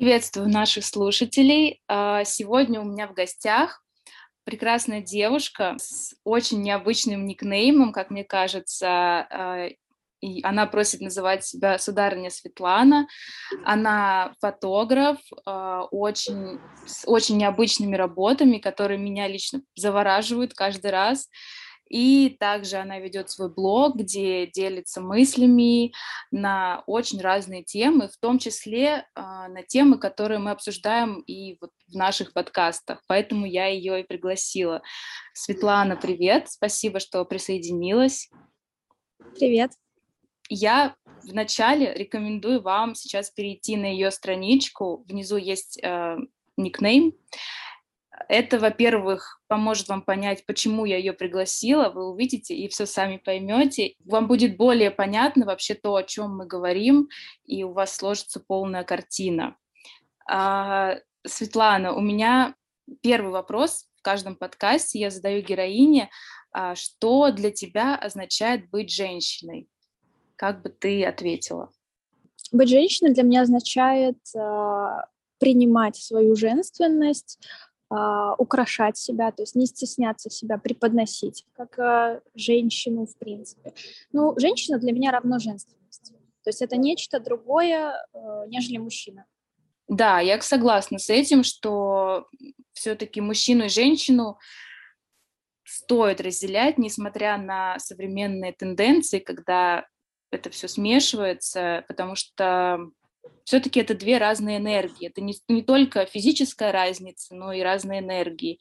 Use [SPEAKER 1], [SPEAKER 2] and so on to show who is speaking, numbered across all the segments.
[SPEAKER 1] Приветствую наших слушателей. А, сегодня у меня в гостях прекрасная девушка с очень необычным никнеймом, как мне кажется. А, и она просит называть себя сударыня Светлана. Она фотограф, а, очень, с очень необычными работами, которые меня лично завораживают каждый раз. И также она ведет свой блог, где делится мыслями на очень разные темы, в том числе э, на темы, которые мы обсуждаем и вот в наших подкастах. Поэтому я ее и пригласила. Светлана, привет! Спасибо, что присоединилась.
[SPEAKER 2] Привет.
[SPEAKER 1] Я вначале рекомендую вам сейчас перейти на ее страничку. Внизу есть э, никнейм. Это, во-первых, поможет вам понять, почему я ее пригласила, вы увидите и все сами поймете. Вам будет более понятно вообще то, о чем мы говорим, и у вас сложится полная картина. А, Светлана, у меня первый вопрос в каждом подкасте я задаю героине, а, что для тебя означает быть женщиной? Как бы ты ответила?
[SPEAKER 2] Быть женщиной для меня означает э, принимать свою женственность, украшать себя, то есть не стесняться себя преподносить, как э, женщину, в принципе. Ну, женщина для меня равно женственности. То есть это нечто другое, э, нежели мужчина.
[SPEAKER 1] Да, я согласна с этим, что все-таки мужчину и женщину стоит разделять, несмотря на современные тенденции, когда это все смешивается, потому что все-таки это две разные энергии. Это не, не только физическая разница, но и разные энергии.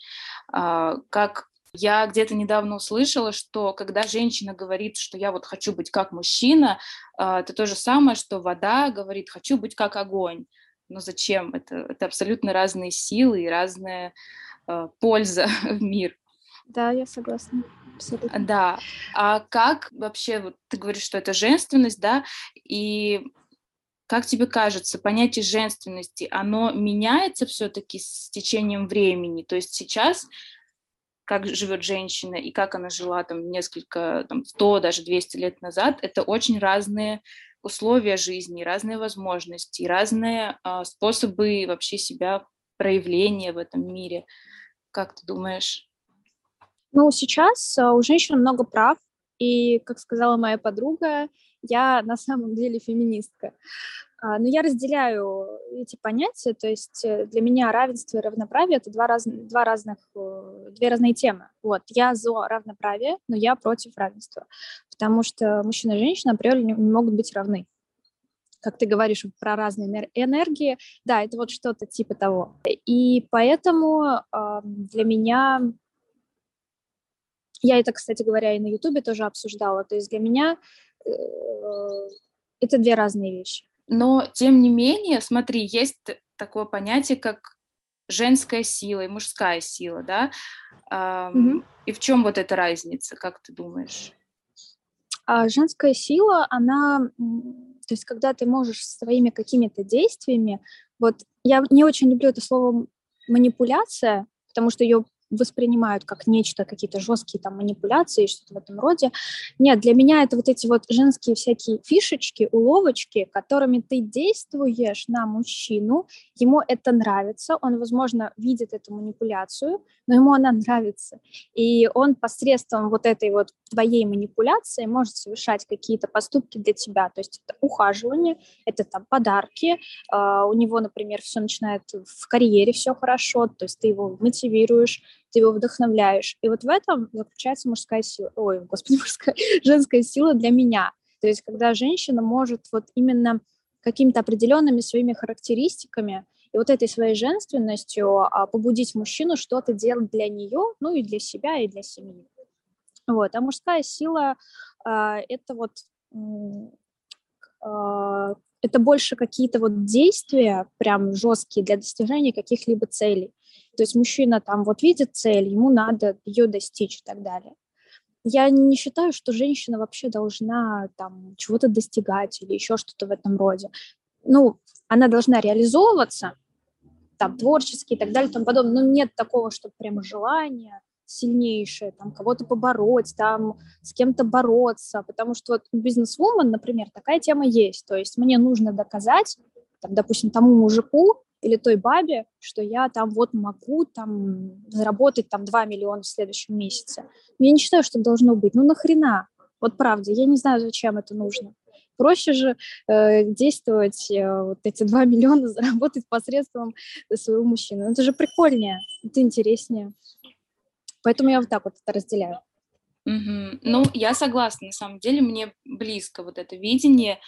[SPEAKER 1] А, как я где-то недавно услышала, что когда женщина говорит, что я вот хочу быть как мужчина, а, это то же самое, что вода говорит, хочу быть как огонь. Но зачем? Это, это абсолютно разные силы и разная а, польза в мир.
[SPEAKER 2] Да, я согласна. Абсолютно.
[SPEAKER 1] Да. А как вообще, вот ты говоришь, что это женственность, да, и как тебе кажется, понятие женственности, оно меняется все-таки с течением времени? То есть сейчас как живет женщина и как она жила там несколько, там, 100, даже 200 лет назад, это очень разные условия жизни, разные возможности, разные э, способы вообще себя проявления в этом мире. Как ты думаешь?
[SPEAKER 2] Ну, сейчас а, у женщин много прав, и, как сказала моя подруга, я на самом деле феминистка. А, но я разделяю эти понятия, то есть э, для меня равенство и равноправие это два, раз, два разных, две разные темы. Вот, я за равноправие, но я против равенства, потому что мужчина и женщина априори не, могут быть равны. Как ты говоришь про разные энергии, да, это вот что-то типа того. И поэтому э, для меня я это, кстати говоря, и на Ютубе тоже обсуждала. То есть для меня это две разные вещи.
[SPEAKER 1] Но, тем не менее, смотри, есть такое понятие, как женская сила и мужская сила, да? Mm-hmm. И в чем вот эта разница, как ты думаешь?
[SPEAKER 2] А женская сила, она, то есть когда ты можешь своими какими-то действиями, вот я не очень люблю это слово манипуляция, потому что ее воспринимают как нечто, какие-то жесткие там манипуляции, что-то в этом роде. Нет, для меня это вот эти вот женские всякие фишечки, уловочки, которыми ты действуешь на мужчину, ему это нравится, он, возможно, видит эту манипуляцию, но ему она нравится. И он посредством вот этой вот твоей манипуляции может совершать какие-то поступки для тебя. То есть это ухаживание, это там подарки, э, у него, например, все начинает в карьере все хорошо, то есть ты его мотивируешь, ты его вдохновляешь. И вот в этом заключается мужская сила, ой, господи, мужская, женская сила для меня. То есть когда женщина может вот именно какими-то определенными своими характеристиками и вот этой своей женственностью а, побудить мужчину что-то делать для нее, ну и для себя, и для семьи. Вот. А мужская сила а, это вот а, это больше какие-то вот действия прям жесткие для достижения каких-либо целей. То есть мужчина там вот видит цель, ему надо ее достичь и так далее. Я не считаю, что женщина вообще должна там чего-то достигать или еще что-то в этом роде. Ну, она должна реализовываться, там, творчески и так далее и тому подобное, но нет такого, что прямо желание сильнейшее, там, кого-то побороть, там, с кем-то бороться, потому что вот бизнес-вумен, например, такая тема есть, то есть мне нужно доказать, там, допустим, тому мужику, или той бабе, что я там вот могу там заработать там 2 миллиона в следующем месяце. Я не считаю, что должно быть. Ну нахрена? Вот правда, я не знаю, зачем это нужно. Проще же э, действовать, э, вот эти 2 миллиона заработать посредством своего мужчины. Это же прикольнее, это интереснее. Поэтому я вот так вот это разделяю.
[SPEAKER 1] Угу. Ну, я согласна, на самом деле, мне близко вот это видение.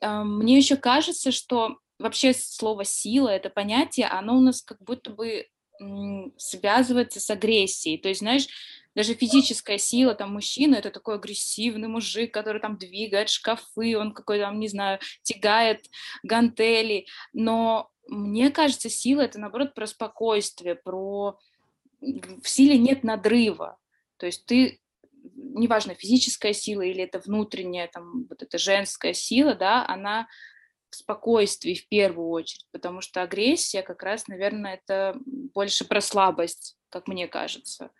[SPEAKER 1] Э, мне еще кажется, что вообще слово сила, это понятие, оно у нас как будто бы связывается с агрессией. То есть, знаешь, даже физическая сила, там, мужчина, это такой агрессивный мужик, который там двигает шкафы, он какой-то, там, не знаю, тягает гантели, но мне кажется, сила — это, наоборот, про спокойствие, про... В силе нет надрыва, то есть ты неважно, физическая сила или это внутренняя, там, вот эта женская сила, да, она в спокойствии в первую очередь, потому что агрессия как раз, наверное, это больше про слабость, как мне кажется.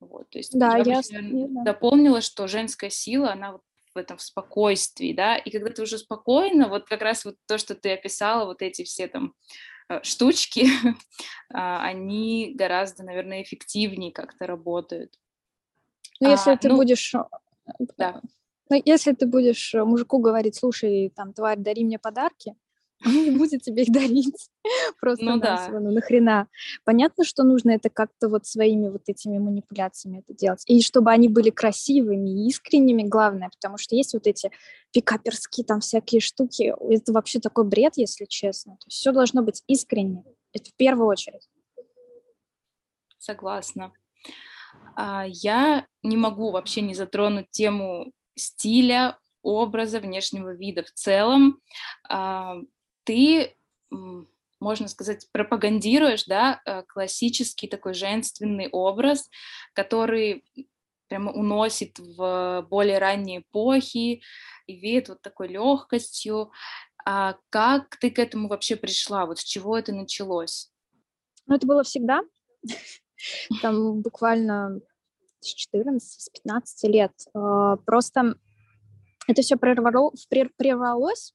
[SPEAKER 1] Вот, то есть
[SPEAKER 2] да,
[SPEAKER 1] я,
[SPEAKER 2] я бы,
[SPEAKER 1] дополнила, что женская сила, она вот в этом спокойствии, да, и когда ты уже спокойно, вот как раз вот то, что ты описала, вот эти все там э, штучки, а, они гораздо, наверное, эффективнее как-то работают.
[SPEAKER 2] Ну, если а, ты ну, будешь... Э, да. Ну, если ты будешь мужику говорить, слушай, там, тварь, дари мне подарки, он не будет тебе их дарить. Просто ну, да. ну нахрена. Понятно, что нужно это как-то вот своими вот этими манипуляциями это делать. И чтобы они были красивыми и искренними, главное, потому что есть вот эти пикаперские там всякие штуки. Это вообще такой бред, если честно. То есть все должно быть искренне. Это в первую очередь.
[SPEAKER 1] Согласна. А, я не могу вообще не затронуть тему стиля, образа, внешнего вида в целом. А, ты, можно сказать, пропагандируешь, да, э, классический такой женственный образ, который прямо уносит в более ранние эпохи и веет вот такой легкостью. А как ты к этому вообще пришла? Вот с чего это началось?
[SPEAKER 2] Ну, это было всегда. Там буквально с 14, с 15 лет. А, просто это все прервалось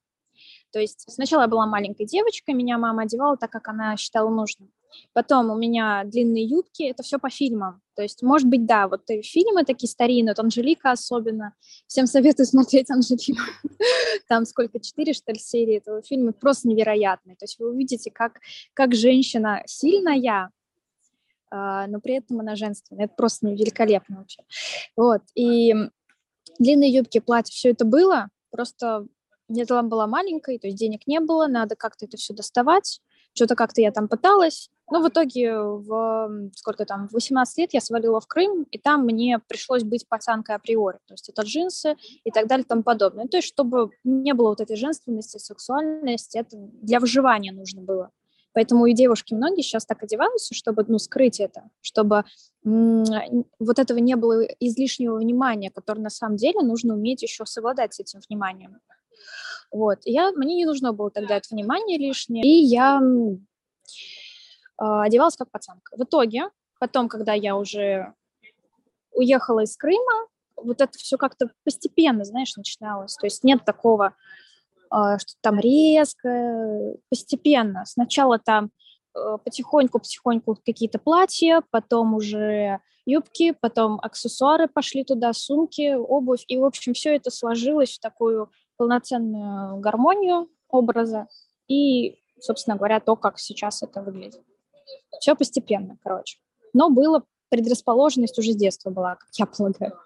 [SPEAKER 2] то есть сначала я была маленькой девочкой, меня мама одевала так, как она считала нужным. Потом у меня длинные юбки, это все по фильмам. То есть, может быть, да, вот фильмы такие старинные, вот Анжелика особенно. Всем советую смотреть Анжелику. Там сколько, четыре, что ли, серии этого фильма, просто невероятные. То есть вы увидите, как, как женщина сильная, но при этом она женственная. Это просто великолепно вообще. Вот, и длинные юбки, платья, все это было, просто я там была маленькой, то есть денег не было, надо как-то это все доставать. Что-то как-то я там пыталась. Но в итоге в сколько там, в 18 лет я свалила в Крым, и там мне пришлось быть пацанкой априори. То есть это джинсы и так далее и тому подобное. То есть чтобы не было вот этой женственности, сексуальности, это для выживания нужно было. Поэтому и девушки многие сейчас так одеваются, чтобы ну, скрыть это, чтобы вот этого не было излишнего внимания, которое на самом деле нужно уметь еще совладать с этим вниманием. Вот. Я, мне не нужно было тогда это внимание лишнее, и я э, одевалась как пацанка. В итоге, потом, когда я уже уехала из Крыма, вот это все как-то постепенно, знаешь, начиналось. То есть нет такого, что там резко, постепенно. Сначала там потихоньку-потихоньку какие-то платья, потом уже юбки, потом аксессуары пошли туда, сумки, обувь. И, в общем, все это сложилось в такую полноценную гармонию образа и, собственно говоря, то, как сейчас это выглядит. Все постепенно, короче. Но было предрасположенность уже с детства была, как я полагаю.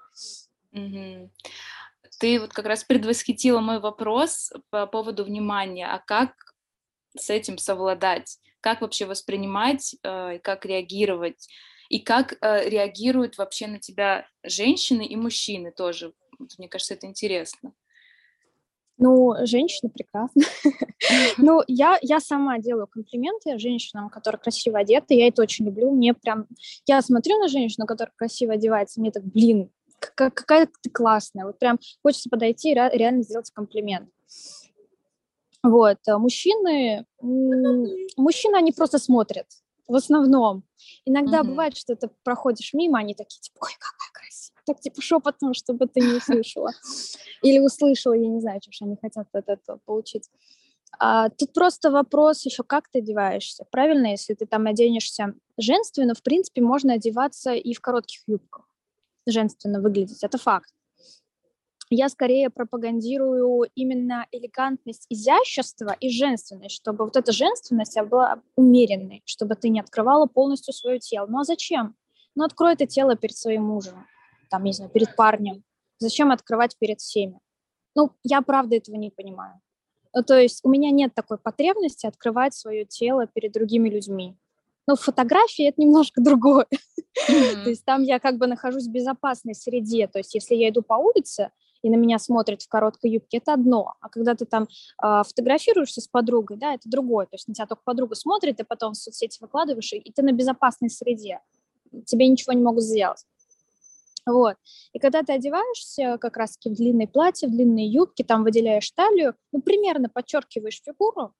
[SPEAKER 1] Угу. Ты вот как раз предвосхитила мой вопрос по поводу внимания. А как с этим совладать? Как вообще воспринимать, э, как реагировать? И как э, реагируют вообще на тебя женщины и мужчины тоже? Мне кажется, это интересно.
[SPEAKER 2] Ну, женщины прекрасны. ну, я, я сама делаю комплименты женщинам, которые красиво одеты. Я это очень люблю. Мне прям... Я смотрю на женщину, которая красиво одевается, мне так, блин, какая ты классная. Вот прям хочется подойти и реально сделать комплимент. Вот. А мужчины... Мужчины, они просто смотрят в основном. Иногда mm-hmm. бывает, что ты проходишь мимо, они такие, типа, ой, какая красивая. Так, типа, шепотом, чтобы ты не услышала. Или услышала, я не знаю, что они хотят от этого получить. А, тут просто вопрос еще, как ты одеваешься. Правильно, если ты там оденешься женственно, в принципе, можно одеваться и в коротких юбках. Женственно выглядеть, это факт. Я скорее пропагандирую именно элегантность, изящество и женственность, чтобы вот эта женственность была умеренной, чтобы ты не открывала полностью свое тело. Ну а зачем? Ну открой это тело перед своим мужем, там, не знаю, перед парнем. Зачем открывать перед всеми? Ну, я правда этого не понимаю. Ну, то есть у меня нет такой потребности открывать свое тело перед другими людьми. Но фотографии это немножко другое. Mm-hmm. то есть там я как бы нахожусь в безопасной среде. То есть если я иду по улице, и на меня смотрят в короткой юбке, это одно. А когда ты там э, фотографируешься с подругой, да, это другое. То есть на тебя только подруга смотрит, и потом в соцсети выкладываешь, и ты на безопасной среде. Тебе ничего не могут сделать. Вот. И когда ты одеваешься как раз-таки в длинные платья, в длинные юбки, там выделяешь талию, ну, примерно подчеркиваешь фигуру,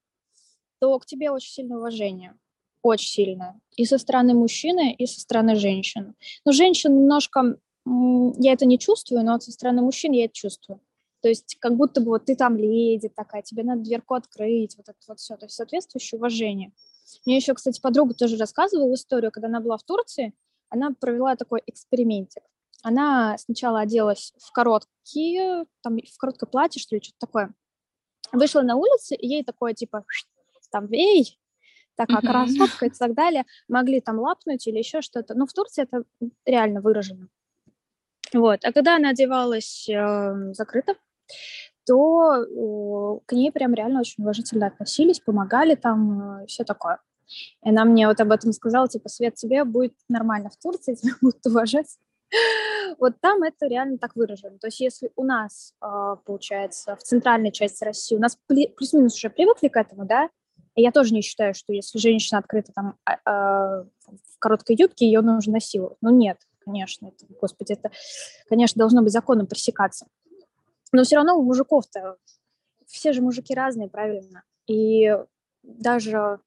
[SPEAKER 2] то к тебе очень сильное уважение. Очень сильное. И со стороны мужчины, и со стороны женщины. Но женщин немножко, я это не чувствую, но со стороны мужчин я это чувствую. То есть как будто бы вот ты там леди такая, тебе надо дверку открыть, вот это вот все. То есть соответствующее уважение. Мне еще, кстати, подруга тоже рассказывала историю, когда она была в Турции, она провела такой экспериментик она сначала оделась в короткие, там, в короткое платье, что ли, что-то такое. Вышла на улицу, и ей такое, типа, там, эй, такая mm-hmm. красотка и так далее, могли там лапнуть или еще что-то. Но в Турции это реально выражено. Вот. А когда она одевалась э, закрыто, то э, к ней прям реально очень уважительно относились, помогали там, э, все такое. И она мне вот об этом сказала, типа, Свет, тебе будет нормально в Турции, тебя будут уважать. Вот там это реально так выражено. То есть если у нас, а, получается, в центральной части России, у нас плюс-минус уже привыкли к этому, да, я тоже не считаю, что если женщина открыта там а, а, в короткой юбке, ее нужно насиловать. Ну нет, конечно, это, господи, это, конечно, должно быть законом пресекаться. Но все равно у мужиков-то, все же мужики разные, правильно? И даже,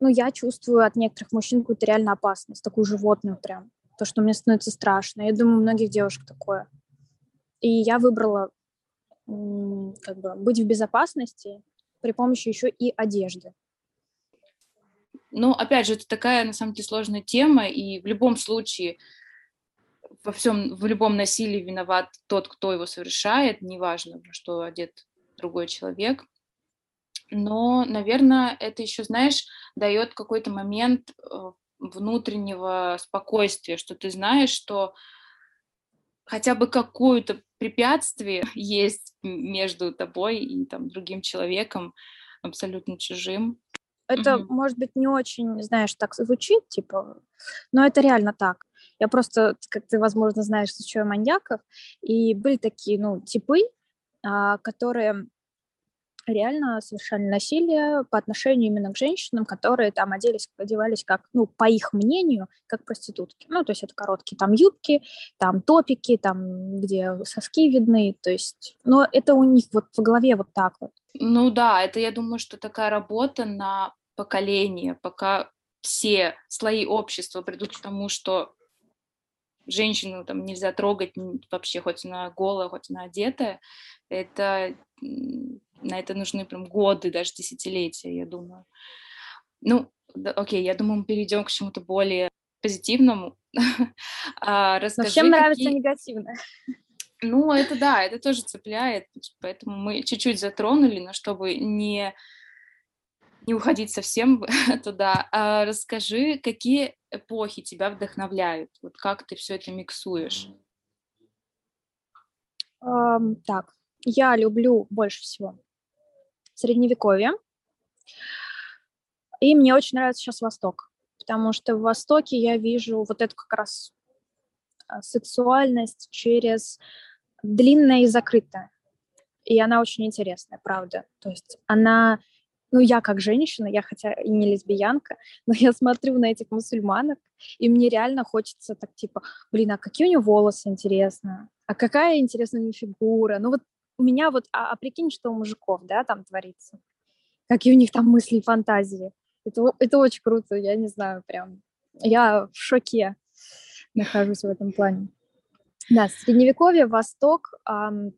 [SPEAKER 2] ну, я чувствую от некоторых мужчин какую-то реально опасность, такую животную прям то, что мне становится страшно. Я думаю, у многих девушек такое. И я выбрала как бы быть в безопасности при помощи еще и одежды.
[SPEAKER 1] Ну, опять же, это такая, на самом деле, сложная тема, и в любом случае во всем, в любом насилии виноват тот, кто его совершает, неважно, что одет другой человек. Но, наверное, это еще, знаешь, дает какой-то момент э, внутреннего спокойствия, что ты знаешь, что хотя бы какое-то препятствие есть между тобой и там другим человеком, абсолютно чужим.
[SPEAKER 2] Это, mm-hmm. может быть, не очень, знаешь, так звучит, типа, но это реально так. Я просто, как ты, возможно, знаешь, изучаю маньяков, и были такие, ну, типы, а, которые реально совершали насилие по отношению именно к женщинам, которые там оделись, одевались как, ну, по их мнению, как проститутки. Ну, то есть это короткие там юбки, там топики, там, где соски видны, то есть, но это у них вот в голове вот так вот.
[SPEAKER 1] Ну да, это, я думаю, что такая работа на поколение, пока все слои общества придут к тому, что женщину там нельзя трогать вообще, хоть она голая, хоть она одетая, это на это нужны прям годы, даже десятилетия, я думаю. Ну, да, окей, я думаю, мы перейдем к чему-то более позитивному.
[SPEAKER 2] расскажи, Но всем нравится какие... негативное.
[SPEAKER 1] Ну, это да, это тоже цепляет, поэтому мы чуть-чуть затронули, но чтобы не, не уходить совсем туда, а расскажи, какие эпохи тебя вдохновляют, вот как ты все это миксуешь?
[SPEAKER 2] Так, я люблю больше всего средневековье. И мне очень нравится сейчас Восток, потому что в Востоке я вижу вот эту как раз а, сексуальность через длинное и закрытое. И она очень интересная, правда. То есть она, ну я как женщина, я хотя и не лесбиянка, но я смотрю на этих мусульманок, и мне реально хочется так типа, блин, а какие у нее волосы интересные, а какая интересная у нее фигура. Ну вот у меня вот, а, а прикинь, что у мужиков, да, там творится. Какие у них там мысли и фантазии. Это, это очень круто, я не знаю, прям. Я в шоке нахожусь в этом плане. Да, средневековье, Восток. Эм,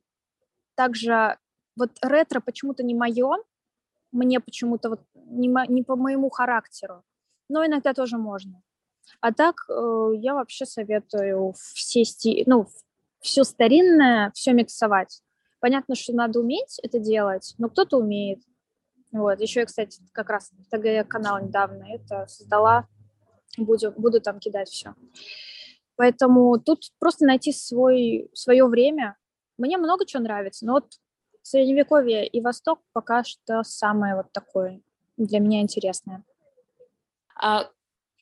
[SPEAKER 2] также вот ретро почему-то не мое, мне почему-то вот не, не по моему характеру. Но иногда тоже можно. А так э, я вообще советую все сти... ну, все старинное, все миксовать. Понятно, что надо уметь это делать, но кто-то умеет. Вот. Еще я, кстати, как раз ТГ-канал недавно это создала. Буду, буду там кидать все. Поэтому тут просто найти свой, свое время. Мне много чего нравится, но вот Средневековье и Восток пока что самое вот такое для меня интересное.
[SPEAKER 1] А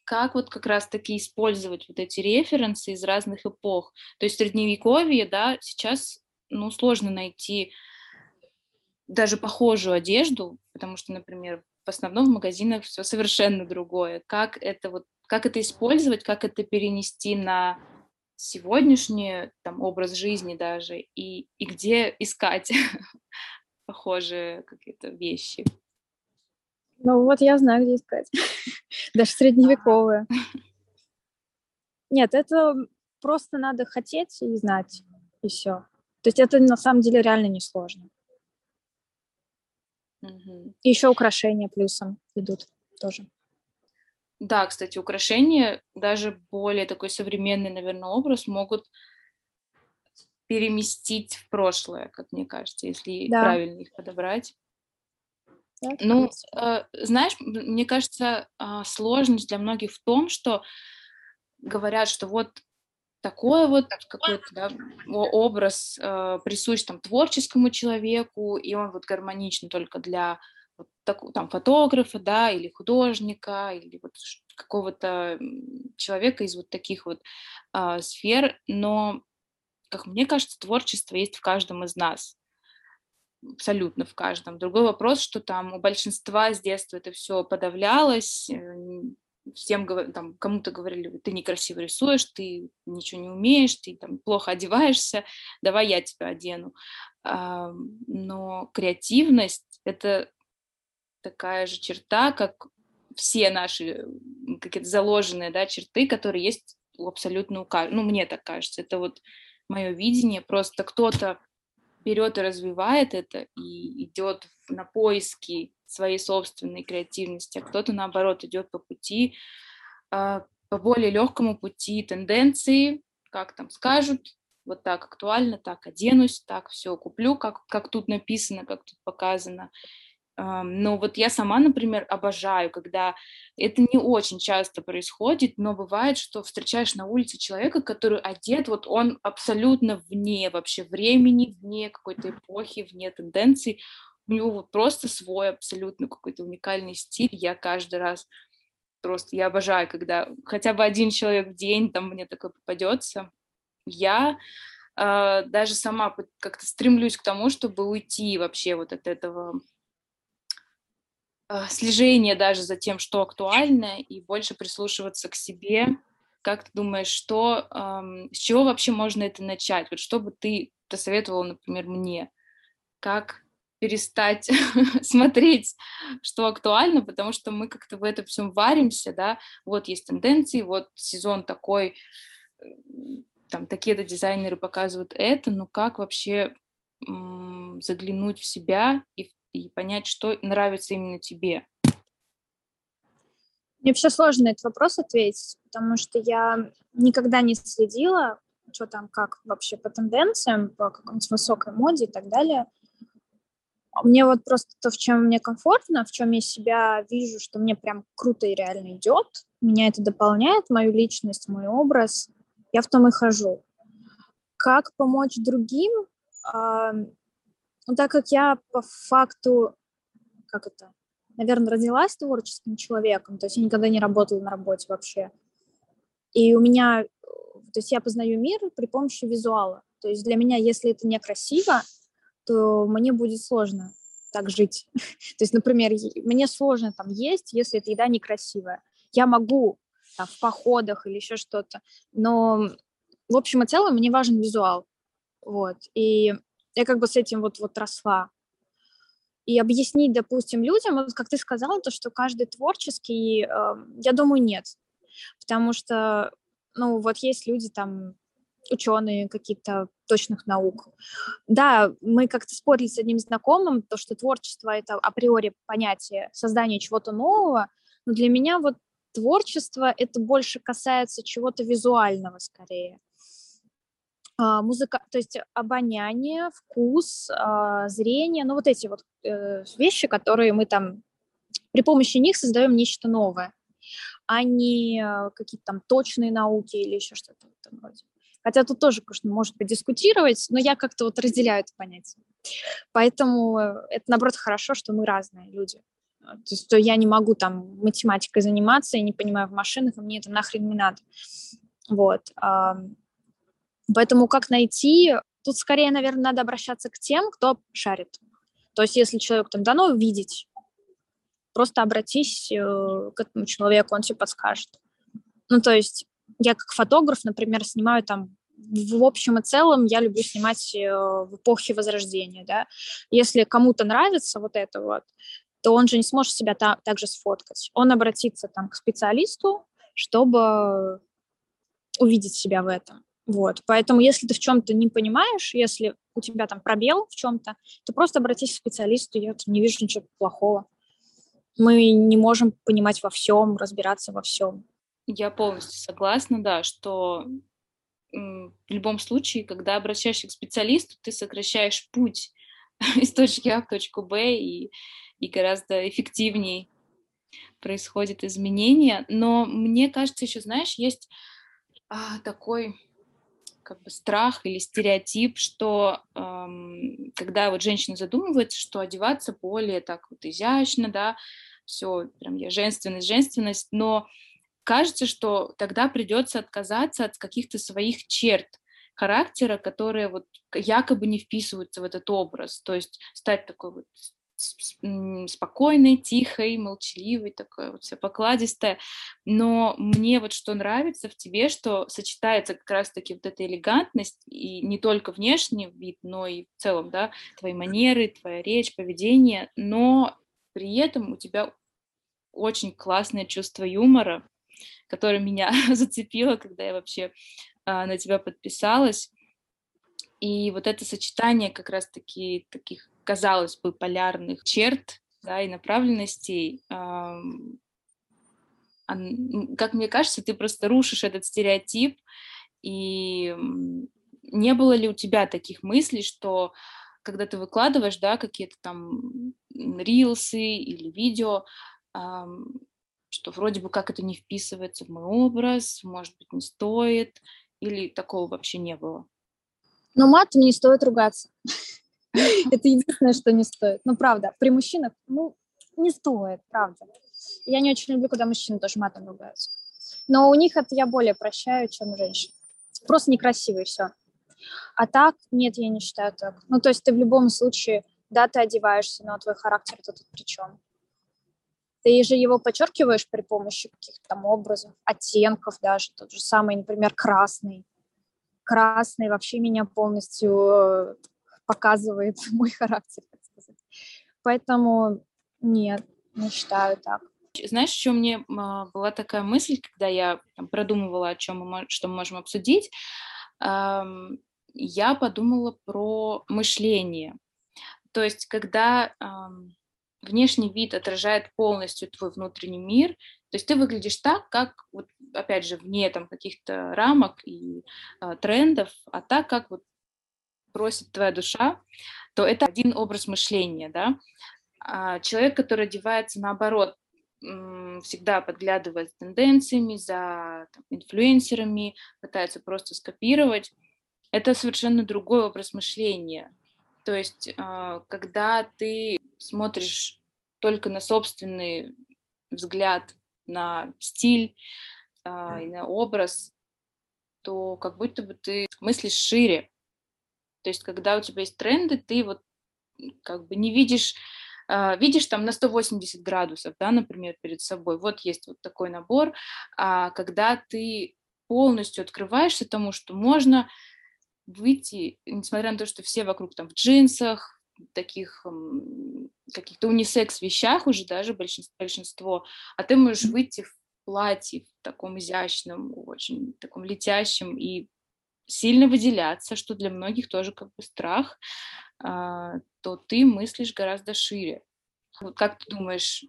[SPEAKER 1] как вот как раз-таки использовать вот эти референсы из разных эпох? То есть Средневековье, да, сейчас, ну, сложно найти даже похожую одежду, потому что, например, в основном в магазинах все совершенно другое. Как это вот, как это использовать, как это перенести на сегодняшний там образ жизни даже и и где искать похожие какие-то вещи.
[SPEAKER 2] Ну вот я знаю, где искать. Даже средневековые. Нет, это просто надо хотеть и знать, и все. То есть это на самом деле реально несложно. Угу. И еще украшения плюсом идут тоже.
[SPEAKER 1] Да, кстати, украшения, даже более такой современный, наверное, образ могут переместить в прошлое, как мне кажется, если да. правильно их подобрать. Да, ну, э, знаешь, мне кажется, э, сложность для многих в том, что говорят, что вот такой вот какой-то да, образ э, присущ там творческому человеку, и он вот гармоничен только для вот так, там фотографа, да, или художника, или вот какого-то человека из вот таких вот э, сфер, но, как мне кажется, творчество есть в каждом из нас, абсолютно в каждом. Другой вопрос, что там у большинства с детства это все подавлялось, э, всем там кому-то говорили, ты некрасиво рисуешь, ты ничего не умеешь, ты там плохо одеваешься, давай я тебя одену. Но креативность — это такая же черта, как все наши какие-то заложенные да, черты, которые есть у абсолютно у каждого. Ну, мне так кажется. Это вот мое видение. Просто кто-то берет и развивает это и идет на поиски своей собственной креативности, а кто-то, наоборот, идет по пути, а, по более легкому пути тенденции, как там скажут, вот так актуально, так оденусь, так все куплю, как, как тут написано, как тут показано. Но вот я сама, например, обожаю, когда это не очень часто происходит, но бывает, что встречаешь на улице человека, который одет, вот он абсолютно вне вообще времени, вне какой-то эпохи, вне тенденций, у него вот просто свой абсолютно какой-то уникальный стиль, я каждый раз просто, я обожаю, когда хотя бы один человек в день там мне такой попадется, я э, даже сама как-то стремлюсь к тому, чтобы уйти вообще вот от этого э, слежения даже за тем, что актуально, и больше прислушиваться к себе. Как ты думаешь, что, э, с чего вообще можно это начать? Вот что бы ты посоветовала, например, мне? Как перестать смотреть, что актуально, потому что мы как-то в этом всем варимся, да, вот есть тенденции, вот сезон такой, там такие-то дизайнеры показывают это, но как вообще заглянуть в себя и и понять, что нравится именно тебе?
[SPEAKER 2] Мне вообще сложно этот вопрос ответить, потому что я никогда не следила, что там, как вообще по тенденциям, по какой-нибудь высокой моде и так далее. Мне вот просто то, в чем мне комфортно, в чем я себя вижу, что мне прям круто и реально идет, меня это дополняет, мою личность, мой образ, я в том и хожу. Как помочь другим? Ну, так как я по факту, как это, наверное, родилась творческим человеком, то есть я никогда не работала на работе вообще. И у меня, то есть я познаю мир при помощи визуала. То есть для меня, если это некрасиво, то мне будет сложно так жить. то есть, например, мне сложно там есть, если эта еда некрасивая. Я могу там, в походах или еще что-то, но в общем и целом мне важен визуал. Вот. И я как бы с этим вот, вот росла. И объяснить, допустим, людям, вот как ты сказала, то, что каждый творческий, э, я думаю, нет. Потому что, ну, вот есть люди там, ученые какие-то точных наук. Да, мы как-то спорили с одним знакомым, то, что творчество — это априори понятие создания чего-то нового, но для меня вот творчество — это больше касается чего-то визуального скорее. А, музыка, то есть обоняние, вкус, а, зрение, ну вот эти вот э, вещи, которые мы там при помощи них создаем нечто новое, а не э, какие-то там точные науки или еще что-то в этом роде. Хотя тут тоже, конечно, может быть дискутировать, но я как-то вот разделяю это понятие. Поэтому э, это, наоборот, хорошо, что мы разные люди. То есть что я не могу там математикой заниматься, я не понимаю в машинах, и мне это нахрен не надо. Вот. Поэтому как найти? Тут скорее, наверное, надо обращаться к тем, кто шарит. То есть если человек там дано видеть, просто обратись э, к этому человеку, он тебе подскажет. Ну, то есть я как фотограф, например, снимаю там в общем и целом я люблю снимать э, в эпохе Возрождения, да. Если кому-то нравится вот это вот, то он же не сможет себя та- также сфоткать. Он обратится там к специалисту, чтобы увидеть себя в этом. Вот, поэтому если ты в чем-то не понимаешь, если у тебя там пробел в чем-то, то просто обратись к специалисту, я не вижу ничего плохого. Мы не можем понимать во всем, разбираться во всем.
[SPEAKER 1] Я полностью согласна, да, что в любом случае, когда обращаешься к специалисту, ты сокращаешь путь из точки А в точку Б, и, и гораздо эффективнее происходят изменения. Но мне кажется, еще, знаешь, есть а, такой как бы страх или стереотип, что эм, когда вот женщина задумывается, что одеваться более так вот изящно, да, все прям я женственность, женственность, но кажется, что тогда придется отказаться от каких-то своих черт характера, которые вот якобы не вписываются в этот образ, то есть стать такой вот спокойной, тихой, молчаливой, такой вот все покладистая. Но мне вот что нравится в тебе, что сочетается как раз-таки вот эта элегантность, и не только внешний вид, но и в целом, да, твои манеры, твоя речь, поведение, но при этом у тебя очень классное чувство юмора, которое меня зацепило, когда я вообще а, на тебя подписалась. И вот это сочетание как раз-таки таких казалось бы, полярных черт да, и направленностей, как мне кажется, ты просто рушишь этот стереотип, и не было ли у тебя таких мыслей, что когда ты выкладываешь, да, какие-то там рилсы или видео, что вроде бы как это не вписывается в мой образ, может быть, не стоит, или такого вообще не было?
[SPEAKER 2] Но матом не стоит ругаться. Это единственное, что не стоит. Ну, правда, при мужчинах, ну, не стоит, правда. Я не очень люблю, когда мужчины тоже матом ругаются. Но у них это я более прощаю, чем у женщин. Просто некрасиво и все. А так, нет, я не считаю так. Ну, то есть ты в любом случае, да, ты одеваешься, но твой характер тут при чем? Ты же его подчеркиваешь при помощи каких-то там образов, оттенков даже, тот же самый, например, красный. Красный вообще меня полностью э, показывает мой характер, так сказать. Поэтому нет, не считаю так.
[SPEAKER 1] Знаешь, еще мне а, была такая мысль, когда я продумывала, о чем мы, что мы можем обсудить, я подумала про мышление. То есть, когда внешний вид отражает полностью твой внутренний мир, то есть ты выглядишь так, как, вот, опять же, вне там каких-то рамок и э, трендов, а так, как вот просит твоя душа, то это один образ мышления, да. А человек, который одевается наоборот, всегда подглядывает за тенденциями, за там, инфлюенсерами, пытается просто скопировать, это совершенно другой образ мышления. То есть, а, когда ты смотришь только на собственный взгляд, на стиль а, и на образ, то как будто бы ты мыслишь шире, то есть, когда у тебя есть тренды, ты вот как бы не видишь, Uh, видишь там на 180 градусов, да, например, перед собой. Вот есть вот такой набор. А когда ты полностью открываешься тому, что можно выйти, несмотря на то, что все вокруг там в джинсах, таких каких-то унисекс вещах уже даже большинство, большинство, а ты можешь выйти в платье в таком изящном, очень таком летящем и сильно выделяться, что для многих тоже как бы страх, а, то ты мыслишь гораздо шире. Вот как ты думаешь,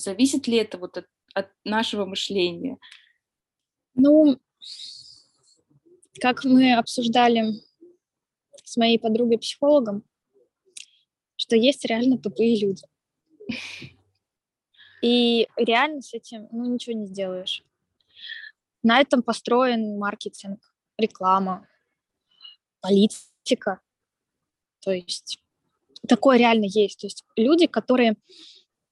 [SPEAKER 1] зависит ли это вот от, от нашего мышления?
[SPEAKER 2] Ну, как мы обсуждали с моей подругой-психологом, что есть реально тупые люди. И реально с этим ну, ничего не сделаешь. На этом построен маркетинг, реклама, политика. То есть такое реально есть. То есть люди, которые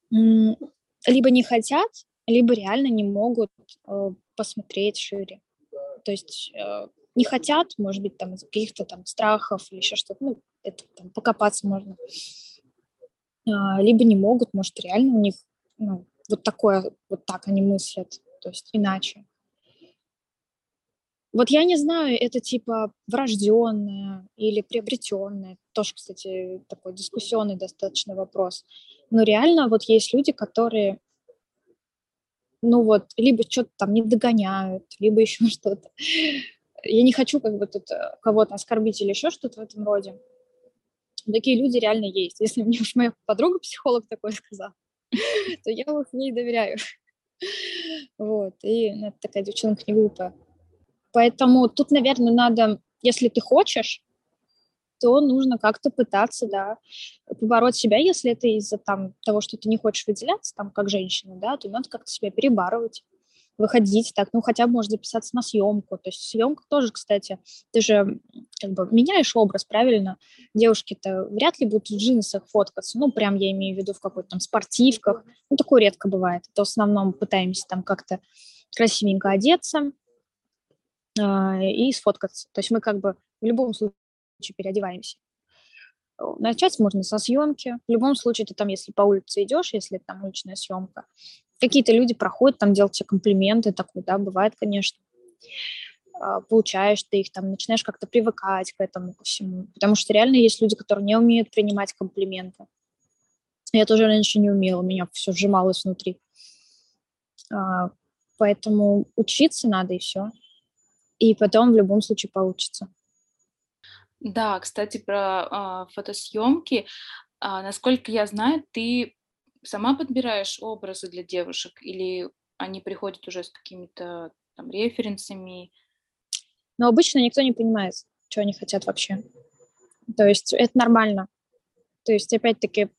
[SPEAKER 2] либо не хотят, либо реально не могут э, посмотреть шире. То есть э, не хотят, может быть, там из каких-то там страхов или еще что-то, ну, это там покопаться можно. А, либо не могут, может, реально у них ну, вот такое, вот так они мыслят, то есть иначе. Вот я не знаю, это типа врожденное или приобретенное. Тоже, кстати, такой дискуссионный достаточно вопрос. Но реально вот есть люди, которые, ну вот, либо что-то там не догоняют, либо еще что-то. Я не хочу как бы тут э, кого-то оскорбить или еще что-то в этом роде. Такие люди реально есть. Если мне уж моя подруга-психолог такое сказала, то я вот ей доверяю. Вот, и ну, такая девчонка не глупая. Поэтому тут, наверное, надо, если ты хочешь, то нужно как-то пытаться, да, побороть себя, если это из-за там того, что ты не хочешь выделяться, там, как женщина, да, то надо как-то себя перебарывать выходить так, ну, хотя бы может записаться на съемку. То есть съемка тоже, кстати, ты же как бы меняешь образ, правильно? Девушки-то вряд ли будут в джинсах фоткаться, ну, прям я имею в виду в какой-то там спортивках. Ну, такое редко бывает. Это в основном пытаемся там как-то красивенько одеться и сфоткаться. То есть мы как бы в любом случае переодеваемся. Начать можно со съемки. В любом случае, ты там, если по улице идешь, если там уличная съемка, какие-то люди проходят, там делают тебе комплименты, такое, да, бывает, конечно. А, получаешь ты их, там, начинаешь как-то привыкать к этому, ко всему. Потому что реально есть люди, которые не умеют принимать комплименты. Я тоже раньше не умела, меня все сжималось внутри. А, поэтому учиться надо и все. И потом в любом случае получится.
[SPEAKER 1] Да, кстати, про э, фотосъемки. Э, насколько я знаю, ты сама подбираешь образы для девушек или они приходят уже с какими-то там референсами?
[SPEAKER 2] Но обычно никто не понимает, что они хотят вообще. То есть это нормально. То есть, опять-таки,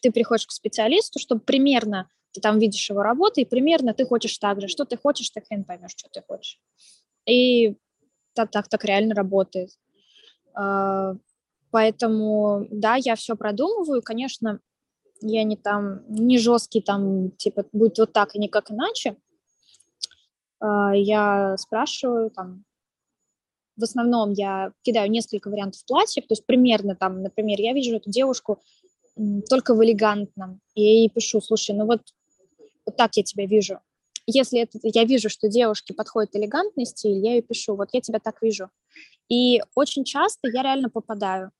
[SPEAKER 2] ты приходишь к специалисту, чтобы примерно ты там видишь его работу, и примерно ты хочешь так же. Что ты хочешь, ты хрен поймешь, что ты хочешь. И так, так, так реально работает. А, поэтому, да, я все продумываю. Конечно, я не там, не жесткий там, типа, будет вот так и никак иначе. А, я спрашиваю там, в основном я кидаю несколько вариантов платьев, то есть примерно там, например, я вижу эту девушку только в элегантном, и я ей пишу, слушай, ну вот, вот так я тебя вижу. Если это, я вижу, что девушке подходит элегантный стиль, я ей пишу, вот я тебя так вижу. И очень часто я реально попадаю.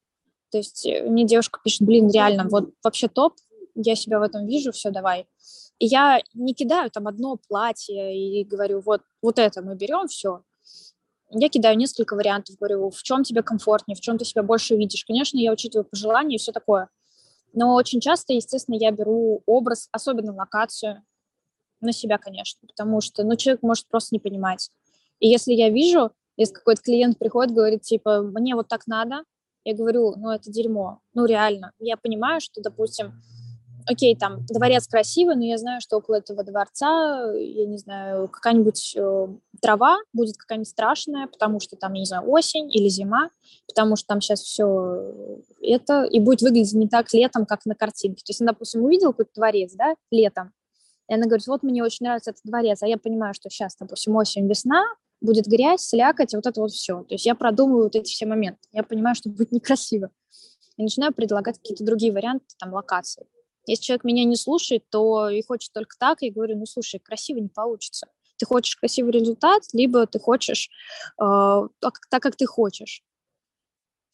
[SPEAKER 2] То есть э, мне девушка пишет, блин, реально, вот вообще топ, я себя в этом вижу, все, давай. И я не кидаю там одно платье и говорю, вот, вот это мы берем, все. Я кидаю несколько вариантов, говорю, в чем тебе комфортнее, в чем ты себя больше видишь. Конечно, я учитываю пожелания и все такое. Но очень часто, естественно, я беру образ, особенно локацию, на себя, конечно, потому что, ну, человек может просто не понимать. И если я вижу, если какой-то клиент приходит, говорит, типа, мне вот так надо, я говорю, ну, это дерьмо, ну, реально. Я понимаю, что, допустим, окей, там дворец красивый, но я знаю, что около этого дворца, я не знаю, какая-нибудь э, трава будет какая-нибудь страшная, потому что там, я не знаю, осень или зима, потому что там сейчас все это, и будет выглядеть не так летом, как на картинке. То есть, допустим, увидела какой-то дворец, да, летом, и она говорит, вот мне очень нравится этот дворец, а я понимаю, что сейчас, допустим, осень, весна, будет грязь, слякоть, вот это вот все. То есть я продумываю вот эти все моменты. Я понимаю, что будет некрасиво. И начинаю предлагать какие-то другие варианты, там, локации. Если человек меня не слушает, то и хочет только так, я говорю, ну, слушай, красиво не получится. Ты хочешь красивый результат, либо ты хочешь э, так, так, как ты хочешь.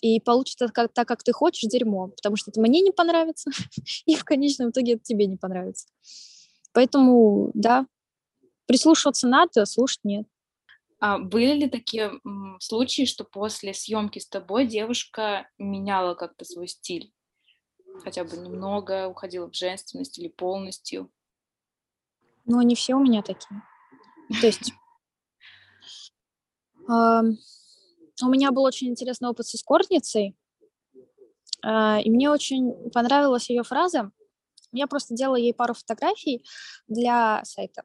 [SPEAKER 2] И получится как, так, как ты хочешь, дерьмо, потому что это мне не понравится, и в конечном итоге это тебе не понравится. Поэтому, да, прислушиваться надо, слушать нет.
[SPEAKER 1] А были ли такие случаи, что после съемки с тобой девушка меняла как-то свой стиль? Хотя бы немного уходила в женственность или полностью?
[SPEAKER 2] Ну, они все у меня такие. То есть у меня был очень интересный опыт с эскортницей, а, и мне очень понравилась ее фраза. Я просто делала ей пару фотографий для сайта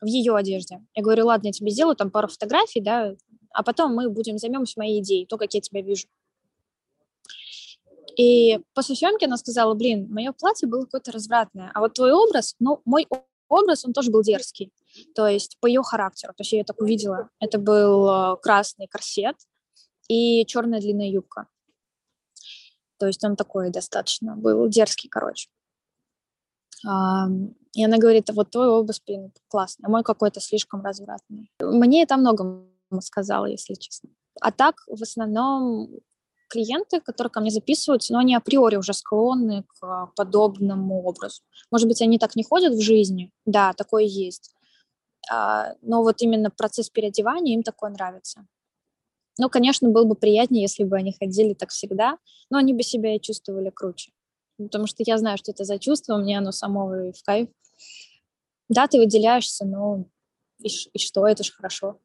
[SPEAKER 2] в ее одежде. Я говорю, ладно, я тебе сделаю там пару фотографий, да, а потом мы будем займемся моей идеей, то, как я тебя вижу. И после съемки она сказала, блин, мое платье было какое-то развратное, а вот твой образ, ну, мой образ, он тоже был дерзкий, то есть по ее характеру, то есть я ее так увидела. Это был э, красный корсет и черная длинная юбка. То есть он такой достаточно был дерзкий, короче. И она говорит, вот твой образ, блин, классный, а мой какой-то слишком развратный. Мне это многом сказала, если честно. А так, в основном, клиенты, которые ко мне записываются, но они априори уже склонны к подобному образу. Может быть, они так не ходят в жизни, да, такое есть. А, но вот именно процесс переодевания им такое нравится. Ну, конечно, было бы приятнее, если бы они ходили так всегда, но они бы себя и чувствовали круче. Потому что я знаю, что это за чувство, мне оно само в кайф. Да, ты выделяешься, но и, и что, это же хорошо.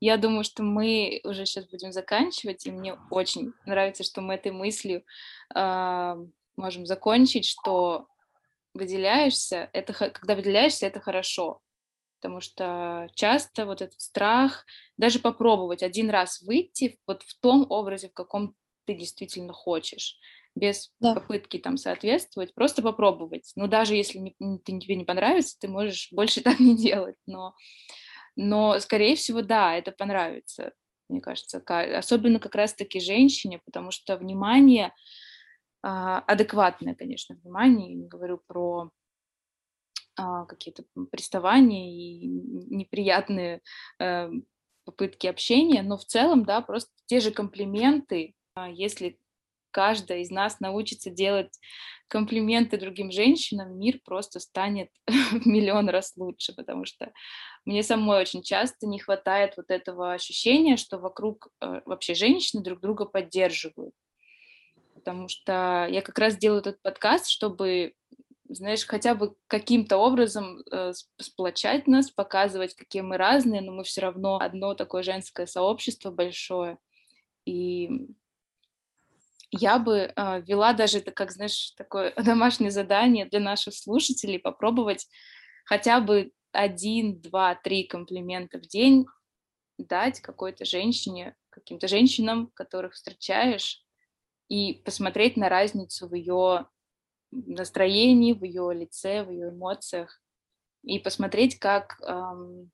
[SPEAKER 1] Я думаю, что мы уже сейчас будем заканчивать, и мне очень нравится, что мы этой мыслью э, можем закончить, что выделяешься, это когда выделяешься, это хорошо, потому что часто вот этот страх, даже попробовать один раз выйти вот в том образе, в каком ты действительно хочешь, без да. попытки там соответствовать, просто попробовать. Ну, даже если не, ты, тебе не понравится, ты можешь больше так не делать, но но, скорее всего, да, это понравится, мне кажется, особенно как раз-таки женщине, потому что внимание, а, адекватное, конечно, внимание, я не говорю про а, какие-то приставания и неприятные э, попытки общения, но в целом, да, просто те же комплименты, а, если каждая из нас научится делать комплименты другим женщинам, мир просто станет в миллион раз лучше, потому что мне самой очень часто не хватает вот этого ощущения, что вокруг э, вообще женщины друг друга поддерживают. Потому что я как раз делаю этот подкаст, чтобы, знаешь, хотя бы каким-то образом э, сплочать нас, показывать, какие мы разные, но мы все равно одно такое женское сообщество большое. И я бы э, вела даже это, как, знаешь, такое домашнее задание для наших слушателей, попробовать хотя бы один, два, три комплимента в день дать какой-то женщине, каким-то женщинам, которых встречаешь, и посмотреть на разницу в ее настроении, в ее лице, в ее эмоциях, и посмотреть, как эм,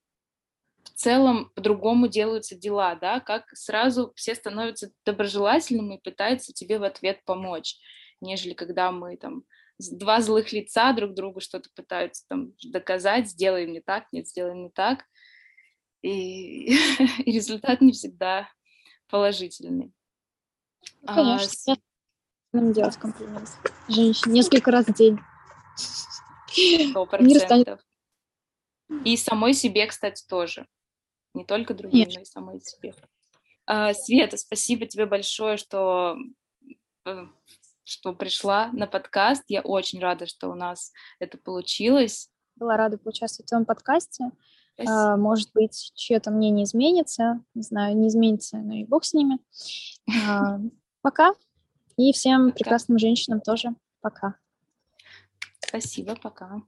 [SPEAKER 1] целом по-другому делаются дела, да, как сразу все становятся доброжелательными и пытаются тебе в ответ помочь, нежели когда мы там два злых лица друг другу что-то пытаются там доказать, сделаем не так, нет, сделаем не так, и, и результат не всегда положительный.
[SPEAKER 2] Ну, конечно, а, я делать комплимент женщине несколько раз в день.
[SPEAKER 1] Сто процентов. И самой себе, кстати, тоже. Не только другим, Нет. но и самой себе. А, Света, спасибо тебе большое, что, э, что пришла на подкаст. Я очень рада, что у нас это получилось.
[SPEAKER 2] Была рада поучаствовать в твоем подкасте. А, может быть, чье-то мнение изменится. Не знаю, не изменится, но и бог с ними. А, пока. И всем пока. прекрасным женщинам тоже пока.
[SPEAKER 1] Спасибо, пока.